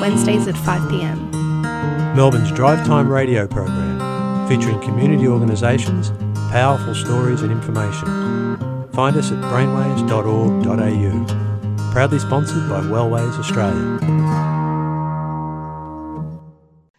Wednesdays at 5 pm. Melbourne's Drive Time radio program, featuring community organisations, powerful stories and information. Find us at brainwaves.org.au. Proudly sponsored by Wellways Australia.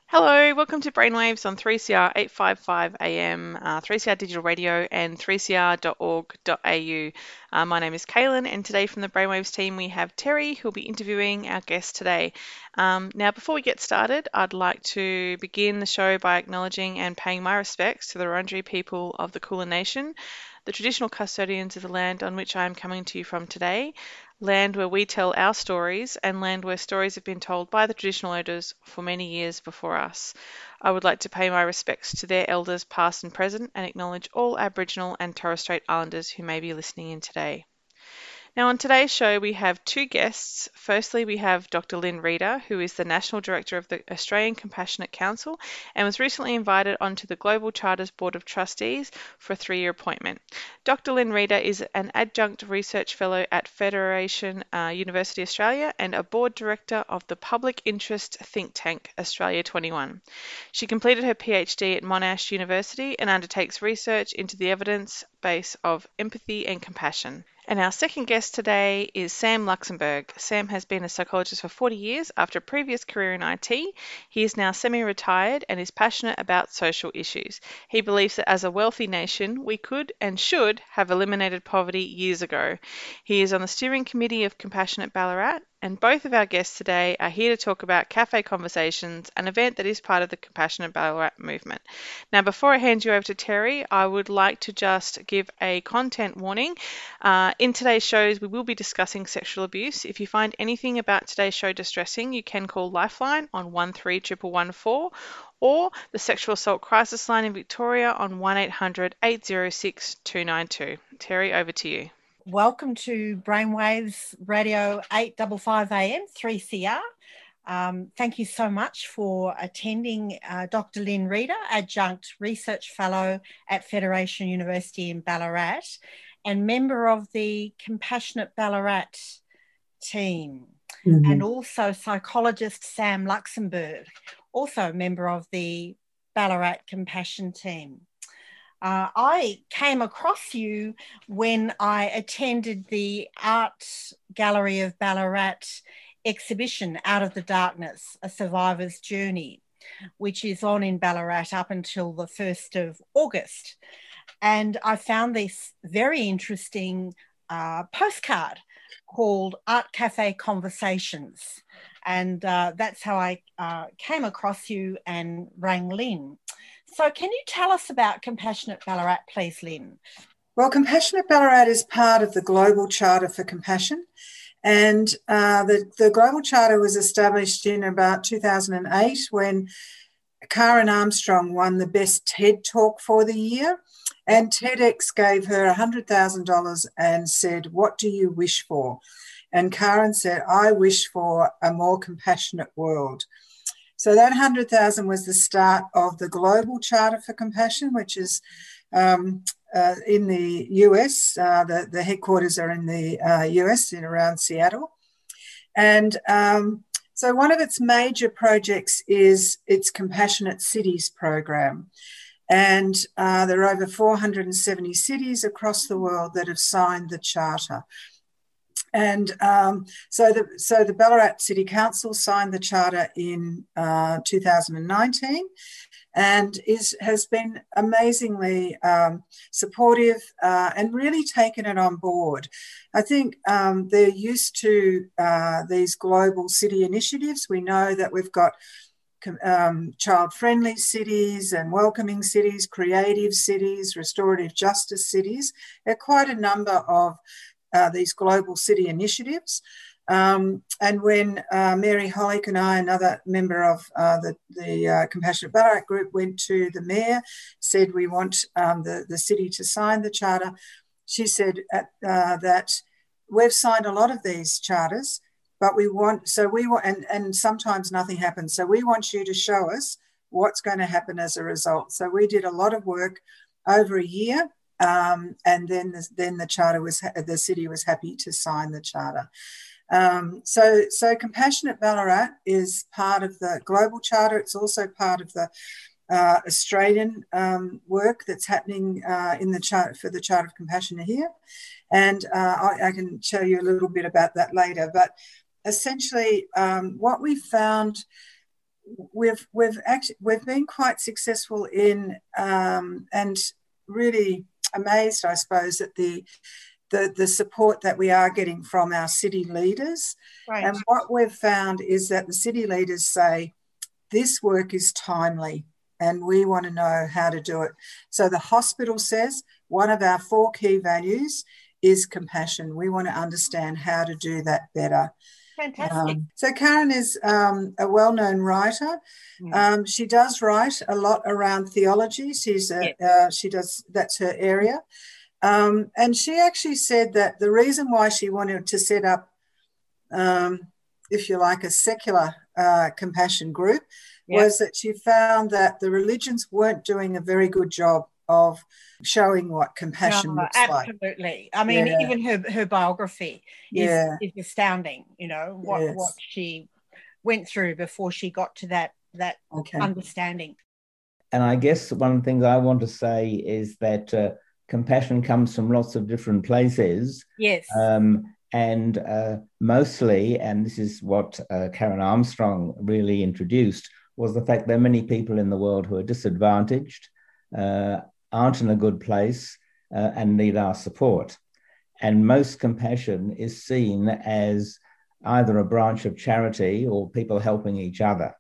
Hello, welcome to Brainwaves on 3CR 855 AM, uh, 3CR Digital Radio, and 3cr.org.au. Uh, my name is Kaylin, and today from the Brainwaves team we have Terry, who'll be interviewing our guest today. Um, now, before we get started, I'd like to begin the show by acknowledging and paying my respects to the Wurundjeri people of the Kulin Nation, the traditional custodians of the land on which I am coming to you from today land where we tell our stories, and land where stories have been told by the traditional owners for many years before us. I would like to pay my respects to their elders, past and present, and acknowledge all Aboriginal and Torres Strait Islanders who may be listening in today. Now, on today's show, we have two guests. Firstly, we have Dr. Lynne Reeder, who is the National Director of the Australian Compassionate Council and was recently invited onto the Global Charters Board of Trustees for a three year appointment. Dr. Lynne Reeder is an adjunct research fellow at Federation uh, University Australia and a board director of the public interest think tank Australia 21. She completed her PhD at Monash University and undertakes research into the evidence base of empathy and compassion. And our second guest today is Sam Luxenberg. Sam has been a psychologist for 40 years after a previous career in IT. He is now semi retired and is passionate about social issues. He believes that as a wealthy nation, we could and should have eliminated poverty years ago. He is on the steering committee of Compassionate Ballarat and both of our guests today are here to talk about Cafe Conversations, an event that is part of the Compassionate Ballarat movement. Now, before I hand you over to Terry, I would like to just give a content warning. Uh, in today's shows, we will be discussing sexual abuse. If you find anything about today's show distressing, you can call Lifeline on 131114 or the Sexual Assault Crisis Line in Victoria on 1800 806 292. Terry, over to you welcome to Brainwaves Radio 855 AM 3CR. Um, thank you so much for attending uh, Dr. Lynne Reeder, Adjunct Research Fellow at Federation University in Ballarat and member of the Compassionate Ballarat team, mm-hmm. and also psychologist Sam Luxenberg, also a member of the Ballarat Compassion team. Uh, I came across you when I attended the Art Gallery of Ballarat exhibition, Out of the Darkness A Survivor's Journey, which is on in Ballarat up until the 1st of August. And I found this very interesting uh, postcard called Art Cafe Conversations. And uh, that's how I uh, came across you and rang Lynn. So, can you tell us about Compassionate Ballarat, please, Lynn? Well, Compassionate Ballarat is part of the Global Charter for Compassion. And uh, the, the Global Charter was established in about 2008 when Karen Armstrong won the Best TED Talk for the year. And TEDx gave her $100,000 and said, What do you wish for? And Karen said, I wish for a more compassionate world. So that 100,000 was the start of the Global Charter for Compassion, which is um, uh, in the US. Uh, the, the, headquarters are in the uh, US, in around Seattle. And um, so one of its major projects is its Compassionate Cities program. And uh, there are over 470 cities across the world that have signed the charter. And um, so, the, so the Ballarat City Council signed the charter in uh, 2019 and is, has been amazingly um, supportive uh, and really taken it on board. I think um, they're used to uh, these global city initiatives. We know that we've got um, child friendly cities and welcoming cities, creative cities, restorative justice cities. There are quite a number of uh, these global city initiatives. Um, and when uh, Mary Hollick and I, another member of uh, the, the uh, Compassionate Ballarat group, went to the mayor, said we want um, the, the city to sign the charter, she said at, uh, that we've signed a lot of these charters, but we want, so we want, and, and sometimes nothing happens. So we want you to show us what's going to happen as a result. So we did a lot of work over a year. Um, and then the, then the charter was the city was happy to sign the charter. Um, so, so Compassionate Ballarat is part of the global charter. It's also part of the uh, Australian um, work that's happening uh, in the chart for the Charter of Compassion here, and uh, I, I, can tell you a little bit about that later. But essentially, um, what we found, we've we've actually we've been quite successful in um, and really amazed, I suppose, at the the, the support that we are getting from our city leaders. Right. And what we've found is that the city leaders say, this work is timely and we want to know how to do it. So the hospital says one of our four key values is compassion. We want to understand how to do that better. Fantastic. Um, so Karen is um, a well-known writer. Um, she does write a lot around theology. She's a, uh, she does that's her area. Um, and she actually said that the reason why she wanted to set up, um, if you like, a secular uh, compassion group was that she found that the religions weren't doing a very good job of showing what compassion no, looks absolutely. like. Absolutely. I mean, yeah. even her, her biography is, yeah. is astounding, you know, what, yes. what she went through before she got to that that okay. understanding. And I guess one of the things I want to say is that uh, compassion comes from lots of different places. Yes. Um, and uh, mostly, and this is what uh, Karen Armstrong really introduced, was the fact there are many people in the world who are disadvantaged, uh, aren't in a good place, uh, and need our support. And most compassion is seen as either a branch of charity or people helping each other.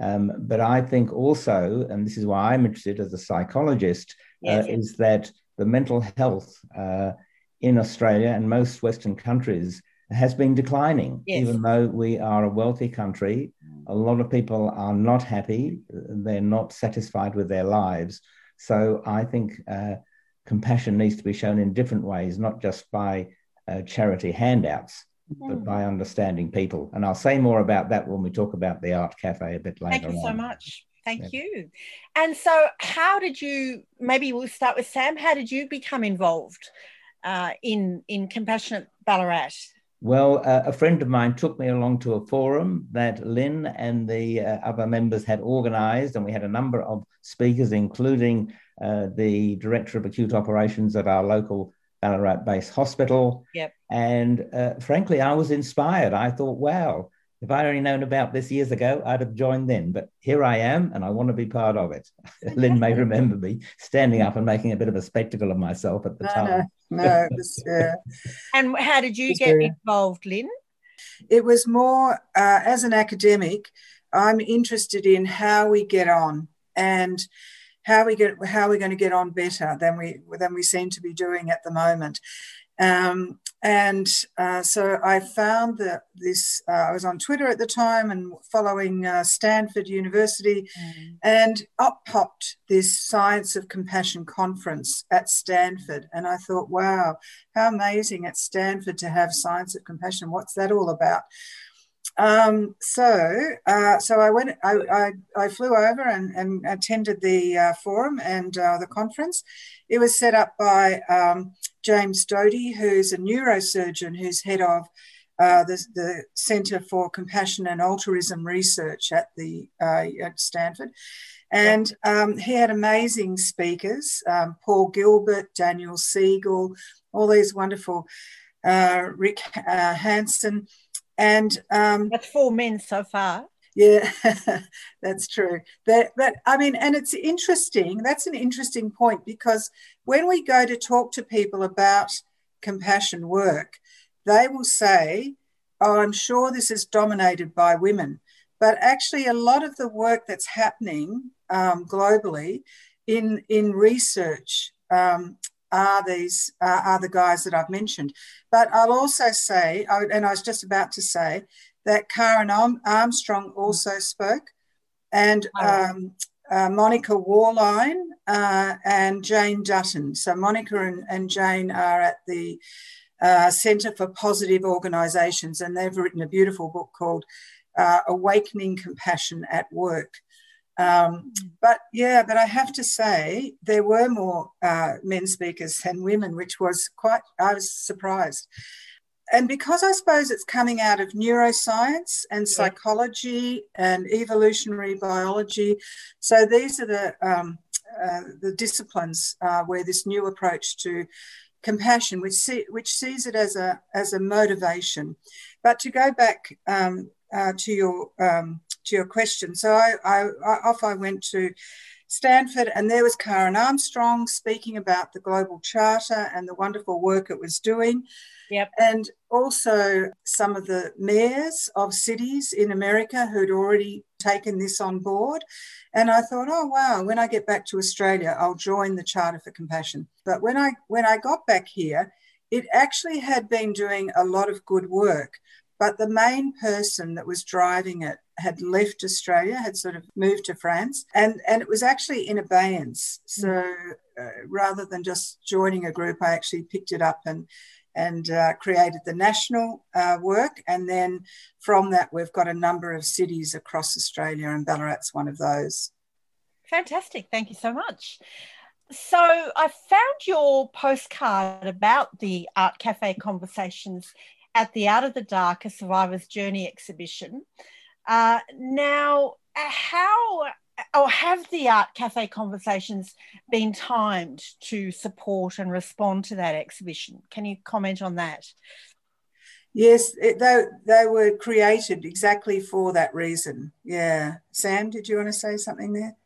Um, but I think also, and this is why I'm interested as a psychologist, uh, is that the mental health uh, in Australia and most Western countries has been declining, yes. even though we are a wealthy country. A lot of people are not happy, they're not satisfied with their lives. So I think uh, compassion needs to be shown in different ways, not just by uh, charity handouts, mm. but by understanding people. And I'll say more about that when we talk about the Art Cafe a bit later. Thank you on. so much. Thank yeah. you. And so, how did you? Maybe we'll start with Sam. How did you become involved uh, in in Compassionate Ballarat? Well, uh, a friend of mine took me along to a forum that Lynn and the uh, other members had organised, and we had a number of speakers, including uh, the director of acute operations at our local Ballarat based hospital. Yep. And uh, frankly, I was inspired. I thought, wow, if I'd only known about this years ago, I'd have joined then. But here I am, and I want to be part of it. Lynn may remember me standing up and making a bit of a spectacle of myself at the no, time. No, no, was, yeah. and how did you get very... involved, Lynn? It was more uh, as an academic. I'm interested in how we get on and how we get how we're going to get on better than we than we seem to be doing at the moment. Um, and uh, so I found that this, uh, I was on Twitter at the time and following uh, Stanford University, mm. and up popped this Science of Compassion conference at Stanford. And I thought, wow, how amazing at Stanford to have Science of Compassion. What's that all about? Um, so, uh, so I went. I, I, I, flew over and, and attended the uh, forum and uh, the conference. It was set up by um, James Doty, who's a neurosurgeon who's head of uh, the, the Centre for Compassion and Altruism Research at the uh, at Stanford, and um, he had amazing speakers: um, Paul Gilbert, Daniel Siegel, all these wonderful uh, Rick Hanson, and um, that's four men so far. Yeah, that's true. That, but I mean, and it's interesting. That's an interesting point because when we go to talk to people about compassion work, they will say, "Oh, I'm sure this is dominated by women," but actually, a lot of the work that's happening um, globally in in research um, are these uh, are the guys that I've mentioned. But I'll also say, and I was just about to say that Karen Armstrong also spoke, and um, uh, Monica Worline uh, and Jane Dutton. So Monica and, and Jane are at the uh, Centre for Positive Organisations, and they've written a beautiful book called uh, Awakening Compassion at Work. Um, but yeah, but I have to say there were more uh, men speakers than women, which was quite, I was surprised. And because I suppose it's coming out of neuroscience and psychology and evolutionary biology, so these are the um, uh, the disciplines uh, where this new approach to compassion, which see, which sees it as a as a motivation. But to go back um, uh, to your um, to your question, so I, I, I, off I went to Stanford, and there was Karen Armstrong speaking about the Global Charter and the wonderful work it was doing. Yep. And also some of the mayors of cities in America who'd already taken this on board. And I thought, oh wow, when I get back to Australia, I'll join the Charter for Compassion. But when I when I got back here, it actually had been doing a lot of good work. But the main person that was driving it had left Australia, had sort of moved to France, and, and it was actually in abeyance. So mm. uh, rather than just joining a group, I actually picked it up and and uh, created the national uh, work. And then from that, we've got a number of cities across Australia, and Ballarat's one of those. Fantastic. Thank you so much. So I found your postcard about the Art Cafe conversations at the Out of the Dark, a Survivor's Journey exhibition. Uh, now, how or have the Art Cafe conversations been timed to support and respond to that exhibition? Can you comment on that? Yes, it, they, they were created exactly for that reason. Yeah. Sam, did you want to say something there?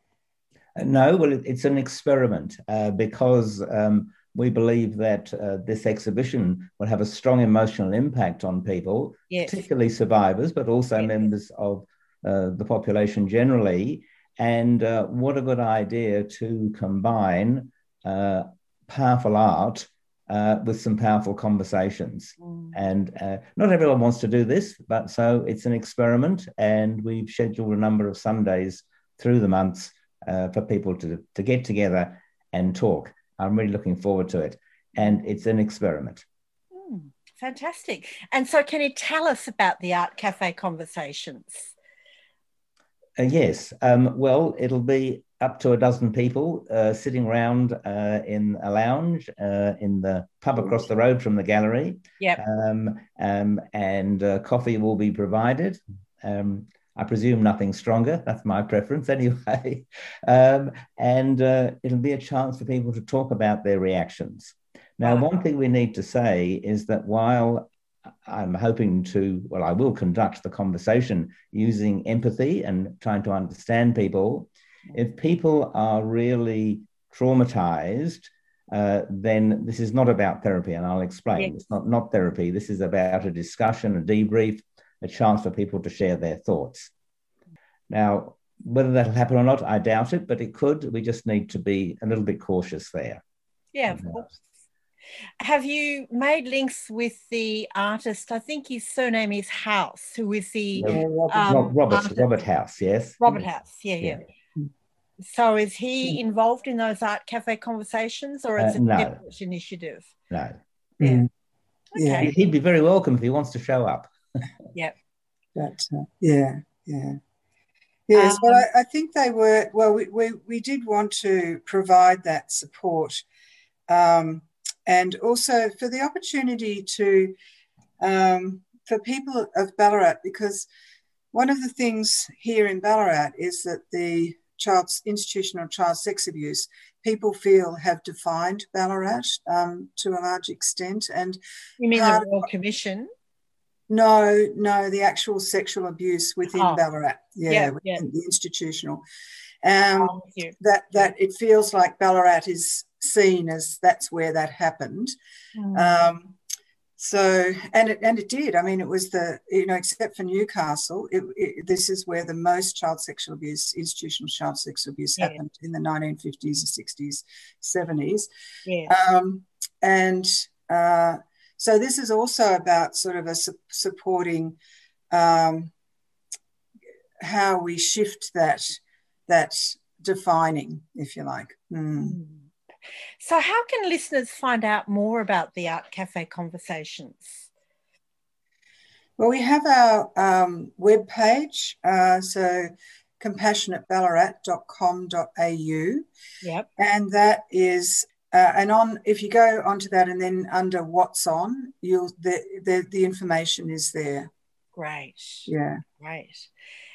Uh, no, well, it, it's an experiment uh, because um, we believe that uh, this exhibition will have a strong emotional impact on people, yes. particularly survivors, but also yes. members of uh, the population generally. And uh, what a good idea to combine uh, powerful art uh, with some powerful conversations. Mm. And uh, not everyone wants to do this, but so it's an experiment. And we've scheduled a number of Sundays through the months for people to, to get together and talk. I'm really looking forward to it. And it's an experiment. Mm, fantastic. And so, can you tell us about the Art Cafe conversations? Uh, yes. Um, well, it'll be up to a dozen people uh, sitting around uh, in a lounge uh, in the pub across the road from the gallery. Yep. Um, um, and uh, coffee will be provided. I presume nothing stronger. That's my preference anyway. Um, and uh, it'll be a chance for people to talk about their reactions. Now, one thing we need to say is that while I'm hoping to, well, I will conduct the conversation using empathy and trying to understand people. If people are really traumatized, uh, then this is not about therapy, and I'll explain. Yes. It's not not therapy. This is about a discussion, a debrief, a chance for people to share their thoughts. Now, whether that'll happen or not, I doubt it, but it could. We just need to be a little bit cautious there. Yeah, of course. Have you made links with the artist? I think his surname is House, who is the yeah, Robert, um, Robert, Robert House, yes. Robert House, yeah, yeah. yeah. So is he involved in those art cafe conversations or is uh, it no. separate initiative? No. Yeah. Mm. Okay. He'd be very welcome if he wants to show up. Yep. But uh, yeah, yeah. Yes, um, well, I, I, think they were, well, we, we, we did want to provide that support um, and also for the opportunity to, um, for people of Ballarat, because one of the things here in Ballarat is that the child's institutional child sex abuse people feel have defined Ballarat um, to a large extent. And you mean the Royal Commission? No, no, the actual sexual abuse within oh. Ballarat, yeah, yeah, yeah, the institutional. Um, oh, that that it feels like Ballarat is seen as that's where that happened. Mm. Um, so and it and it did i mean it was the you know except for newcastle it, it, this is where the most child sexual abuse institutional child sexual abuse yeah. happened in the 1950s 60s 70s yeah. um, and uh, so this is also about sort of a su- supporting um, how we shift that that defining if you like mm. So, how can listeners find out more about the Art Cafe conversations? Well, we have our um, webpage, uh, so compassionateballarat.com.au. Yep. And that is, uh, and on if you go onto that and then under what's on, you'll the the, the information is there. Great. Yeah. Great.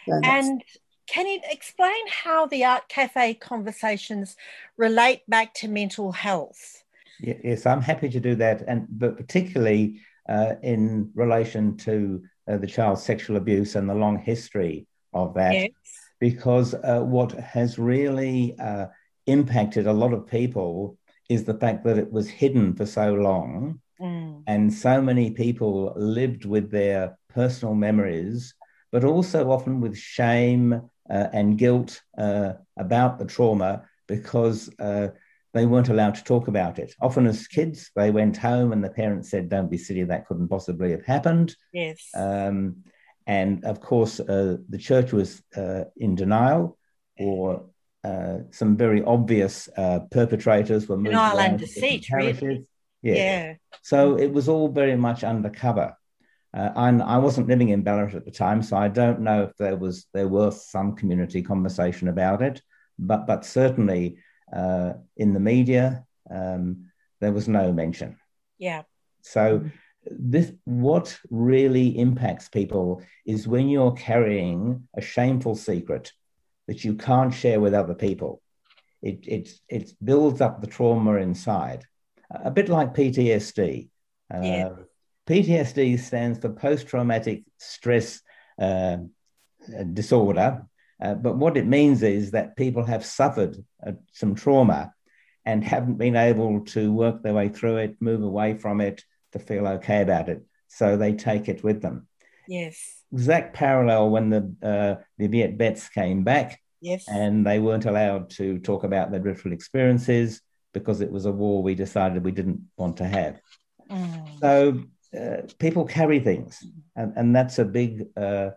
So and can you explain how the Art Cafe conversations relate back to mental health? Yes, I'm happy to do that, and but particularly uh, in relation to uh, the child's sexual abuse and the long history of that, yes. because uh, what has really uh, impacted a lot of people is the fact that it was hidden for so long, mm. and so many people lived with their personal memories, but also often with shame uh, and guilt uh, about the trauma because uh, they weren't allowed to talk about it. Often, as kids, they went home and the parents said, Don't be silly, that couldn't possibly have happened. Yes. Um, and of course, uh, the church was uh, in denial, or uh, some very obvious perpetrators were moved denial and deceit, really. Yeah. yeah. So it was all very much undercover. Uh, and I wasn't living in Ballarat at the time, so I don't know if there was there was some community conversation about it, but but certainly uh, in the media um, there was no mention. Yeah. So this what really impacts people is when you're carrying a shameful secret that you can't share with other people. It it it builds up the trauma inside, a bit like PTSD. Uh, yeah PTSD stands for post traumatic stress uh, disorder. Uh, but what it means is that people have suffered uh, some trauma and haven't been able to work their way through it, move away from it, to feel okay about it. So they take it with them. Yes. Exact parallel when the uh, the Viet Vets came back. Yes. And they weren't allowed to talk about their dreadful experiences because it was a war we decided we didn't want to have. Mm. So uh, people carry things, and, and that's a big, uh,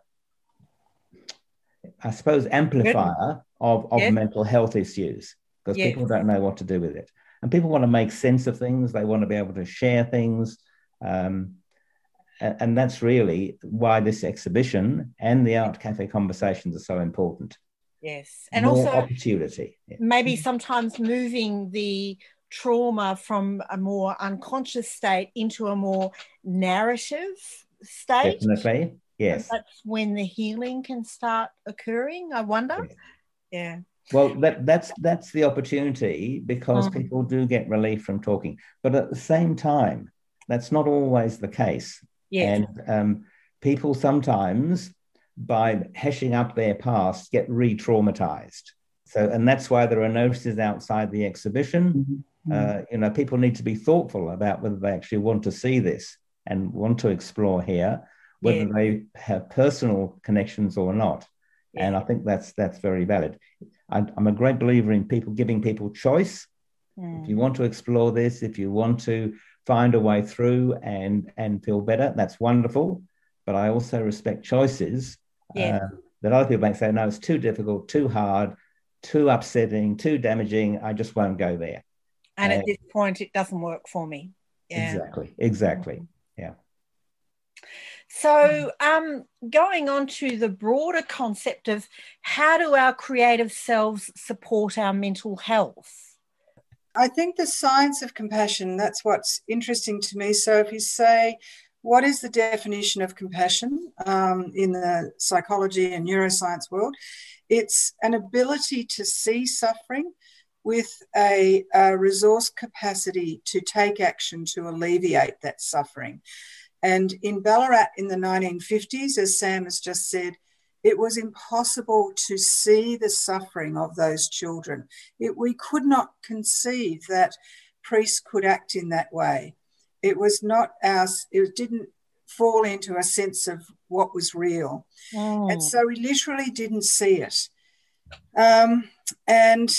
I suppose, amplifier of, of mental health issues because people don't know what to do with it. And people want to make sense of things, they want to be able to share things. Um, and, and that's really why this exhibition and the Art Cafe conversations are so important. Yes. And More also opportunity. Yeah. Maybe sometimes moving the trauma from a more unconscious state into a more narrative state. Definitely, yes. And that's when the healing can start occurring. I wonder. Yeah. yeah. Well, that, that's that's the opportunity because mm. people do get relief from talking, but at the same time, that's not always the case. Yes. And um, people sometimes, by hashing up their past, get re-traumatized. So, and that's why there are notices outside the exhibition. Mm-hmm uh, you know, people need to be thoughtful about whether they actually want to see this and want to explore here, whether yeah. they have personal connections or not. Yeah. And I think that's that's very valid. I, am a great believer in people giving people choice. Mm. If you want to explore this, if you want to find a way through and and feel better, that's wonderful. But I also respect choices yeah. uh, that other people might say, no, it's too difficult, too hard, too upsetting, too damaging. I just won't go there and at this point it doesn't work for me yeah. exactly exactly yeah so um, going on to the broader concept of how do our creative selves support our mental health i think the science of compassion that's what's interesting to me so if you say what is the definition of compassion um, in the psychology and neuroscience world it's an ability to see suffering with a, a, resource capacity to take action to alleviate that suffering. And in Ballarat in the 1950s, as Sam has just said, it was impossible to see the suffering of those children. It, we could not conceive that priests could act in that way. it was not our, it didn't fall into a sense of what was real. Mm. And so we literally didn't see it. Um, and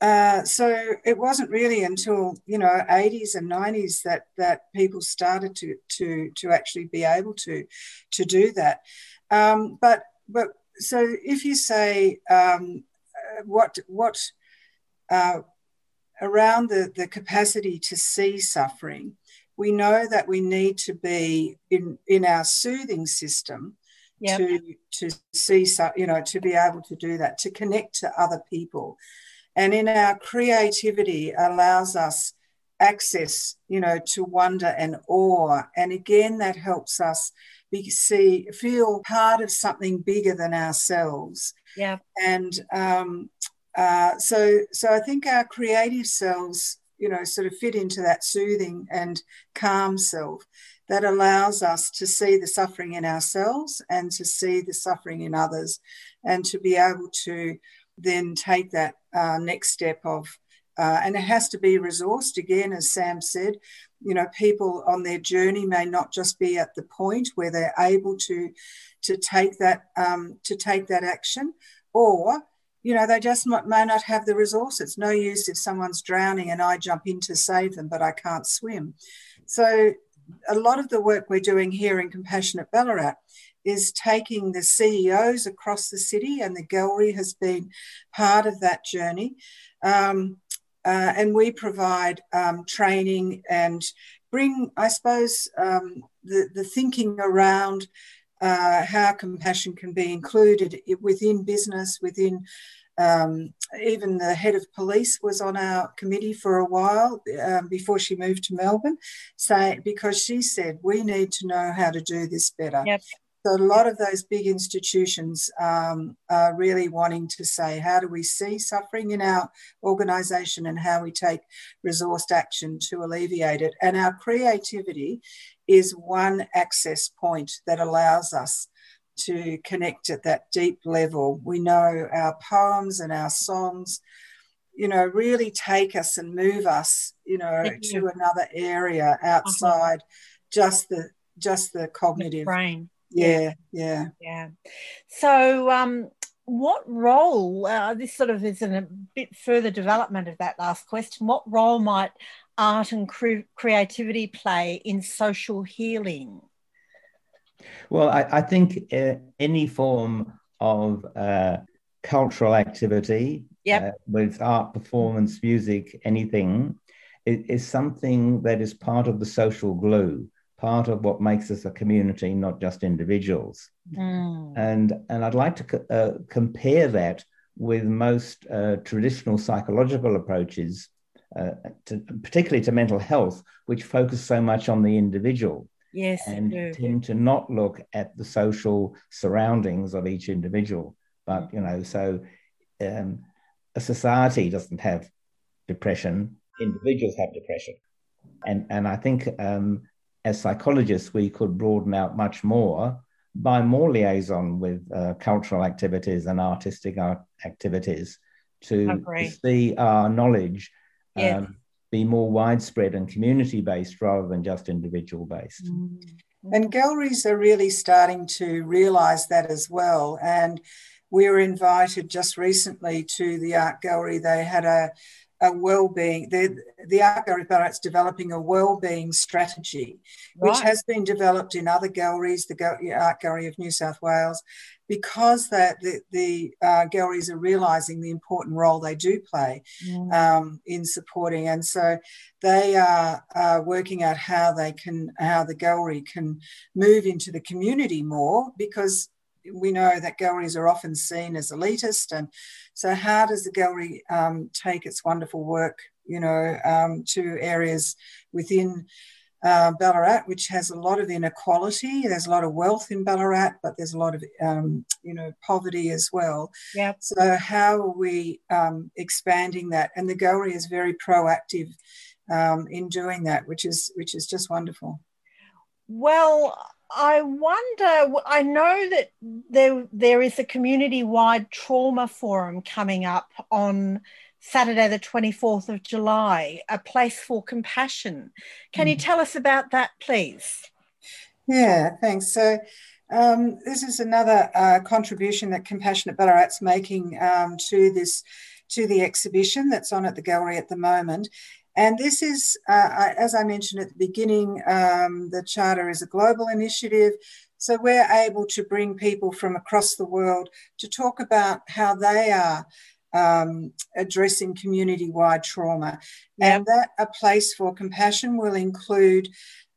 uh, so it wasn't really until you know 80s and 90s that that people started to to to actually be able to to do that. Um, but but so if you say um, uh, what what uh, around the the capacity to see suffering, we know that we need to be in in our soothing system yep. to to see you know to be able to do that to connect to other people and in our creativity allows us access you know to wonder and awe and again that helps us be see feel part of something bigger than ourselves. Yeah. And um, uh, so so i think our creative selves you know sort of fit into that soothing and calm self that allows us to see the suffering in ourselves and to see the suffering in others and to be able to then take that uh, next step of uh, and it has to be resourced again as sam said you know people on their journey may not just be at the point where they're able to to take that um, to take that action or you know they just may not have the resources no use if someone's drowning and i jump in to save them but i can't swim so a lot of the work we're doing here in compassionate ballarat is taking the CEOs across the city, and the gallery has been part of that journey. Um, uh, and we provide um, training and bring, I suppose, um, the, the thinking around uh, how compassion can be included within business, within um, even the head of police was on our committee for a while um, before she moved to Melbourne, say because she said we need to know how to do this better. Yep. So a lot of those big institutions um, are really wanting to say, how do we see suffering in our organisation and how we take resourced action to alleviate it? And our creativity is one access point that allows us to connect at that deep level. We know our poems and our songs, you know, really take us and move us, you know, to another area outside uh-huh. just the just the cognitive the brain yeah, yeah, yeah. So, um, what role? Uh, this sort of is in a bit further development of that last question. What role might art and cre- creativity play in social healing? Well, I, I think uh, any form of uh, cultural activity, yep. Uh, with art, performance, music, anything, is, is something that is part of the social glue part of what makes us a community, not just individuals. Mm. And, and I'd like to uh, compare that with most uh, traditional psychological approaches, uh, to, particularly to mental health, which focus so much on the individual. Yes, and tend to not look at the social surroundings of each individual. But you know, so um, a society doesn't have depression; individuals have depression, and and I think um, as psychologists, we could broaden out much more by more liaison with uh, cultural activities and artistic art activities to, to see our knowledge yes. um, be more widespread and community based rather than just individual based. Mm. And galleries are really starting to realize that as well. And we were invited just recently to the art gallery. They had a a well-being the the art gallery Ballarat's developing a well-being strategy right. which has been developed in other galleries the art gallery of new south wales because that the, the uh, galleries are realizing the important role they do play mm. um, in supporting and so they are uh, working out how they can how the gallery can move into the community more because we know that galleries are often seen as elitist. And so, how does the gallery um, take its wonderful work, you know, um, to areas within uh, Ballarat, which has a lot of inequality? There's a lot of wealth in Ballarat, but there's a lot of, um, you know, poverty as well. Yeah. So, how are we um, expanding that? And the gallery is very proactive um, in doing that, which is which is just wonderful. Well, I wonder. I know that there there is a community wide trauma forum coming up on Saturday, the 24th of July, A Place for Compassion. Can mm. you tell us about that, please? Yeah, thanks. So, um, this is another uh, contribution that Compassionate Ballarat's making um, to this to the exhibition that's on at the gallery at the moment. And this is, uh, as I mentioned at the beginning, um, the Charter is a global initiative. So we're able to bring people from across the world to talk about how they are um, addressing community wide trauma. Yep. And that a place for compassion will include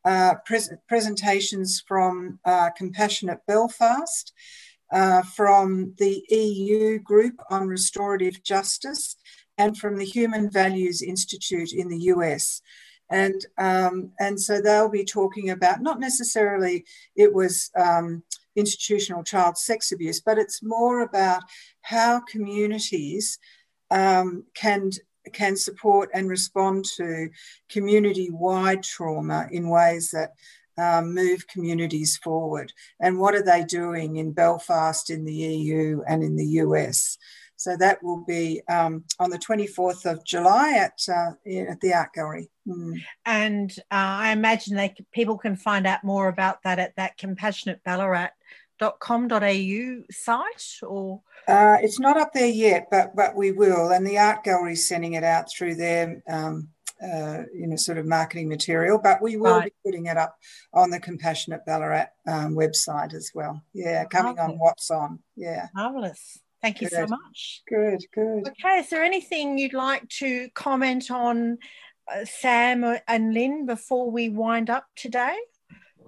uh, pres- presentations from uh, Compassionate Belfast, uh, from the EU Group on Restorative Justice, and from the Human Values Institute in the US. And, um, and so they'll be talking about not necessarily it was um, institutional child sex abuse, but it's more about how communities um, can can support and respond to community-wide trauma in ways that um, move communities forward. And what are they doing in Belfast, in the EU, and in the US? So that will be um, on the 24th of July at uh, at the Art Gallery. Mm. And uh, I imagine they people can find out more about that at that Compassionate Ballarat art.com.au site or uh, it's not up there yet but but we will and the art gallery is sending it out through their um, uh, you know sort of marketing material but we will right. be putting it up on the compassionate ballarat um, website as well yeah coming Marvelous. on what's on yeah Marvelous. Thank you good. so much. Good, good. Okay, is there anything you'd like to comment on, uh, Sam and Lynn, before we wind up today?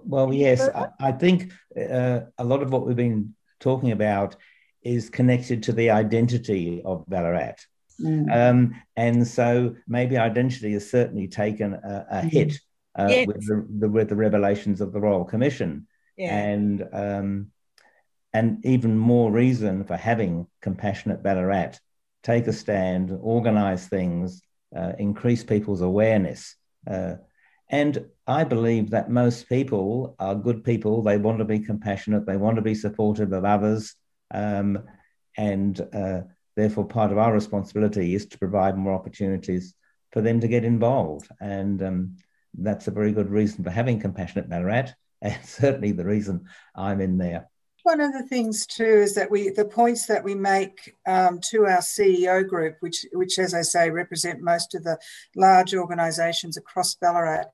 Well, yes, I, I think uh, a lot of what we've been talking about is connected to the identity of Ballarat. Mm. Um, and so maybe identity has certainly taken a, a mm. hit uh, yes. with, the, the, with the revelations of the Royal Commission. Yeah. And, um, and even more reason for having compassionate Ballarat take a stand, organise things, uh, increase people's awareness. Uh, and I believe that most people are good people. They want to be compassionate. They want to be supportive of others. Um, and uh, therefore, part of our responsibility is to provide more opportunities for them to get involved. And um, that's a very good reason for having Compassionate Ballarat, and certainly the reason I'm in there. One of the things too is that we the points that we make um, to our CEO group, which which as I say represent most of the large organisations across Ballarat,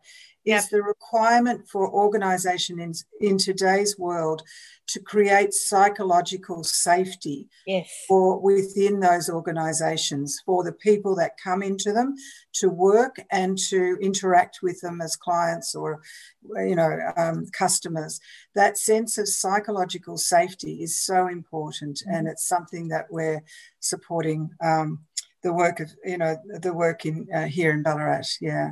yep. is the requirement for organisation in in today's world to create psychological safety yes. for within those organizations for the people that come into them to work and to interact with them as clients or you know um, customers that sense of psychological safety is so important mm-hmm. and it's something that we're supporting um, the work of you know the work in uh, here in ballarat yeah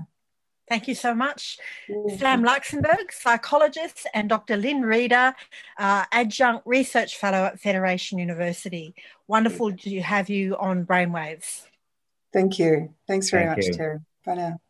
Thank you so much. Mm-hmm. Sam Luxemburg, psychologist, and Dr. Lynne Reeder, uh, adjunct research fellow at Federation University. Wonderful to have you on Brainwaves. Thank you. Thanks very Thank much, you. Terry. Bye now.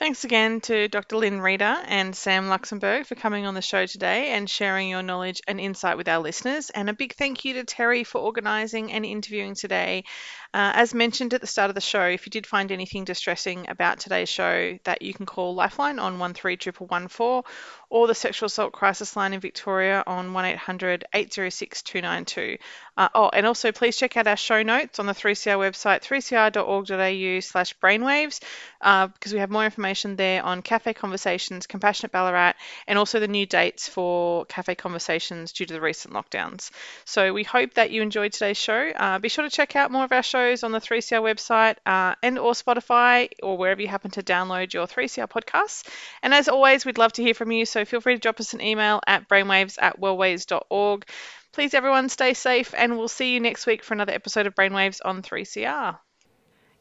Thanks again to Dr. Lynne Reeder and Sam Luxemburg for coming on the show today and sharing your knowledge and insight with our listeners. And a big thank you to Terry for organising and interviewing today. Uh, as mentioned at the start of the show, if you did find anything distressing about today's show, that you can call Lifeline on 131114 or the Sexual Assault Crisis Line in Victoria on 1800 806 292. Uh, oh, and also please check out our show notes on the 3CR website, 3cr.org.au slash brainwaves, uh, because we have more information there on Cafe Conversations, Compassionate Ballarat, and also the new dates for Cafe Conversations due to the recent lockdowns. So we hope that you enjoyed today's show. Uh, be sure to check out more of our shows shows on the 3CR website uh, and or Spotify or wherever you happen to download your 3CR podcasts. And as always, we'd love to hear from you, so feel free to drop us an email at brainwaves at wellways.org. Please, everyone, stay safe, and we'll see you next week for another episode of Brainwaves on 3CR.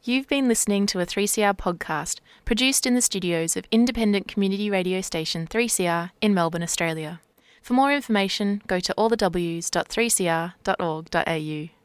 You've been listening to a 3CR podcast produced in the studios of independent community radio station 3CR in Melbourne, Australia. For more information, go to allthews.3cr.org.au.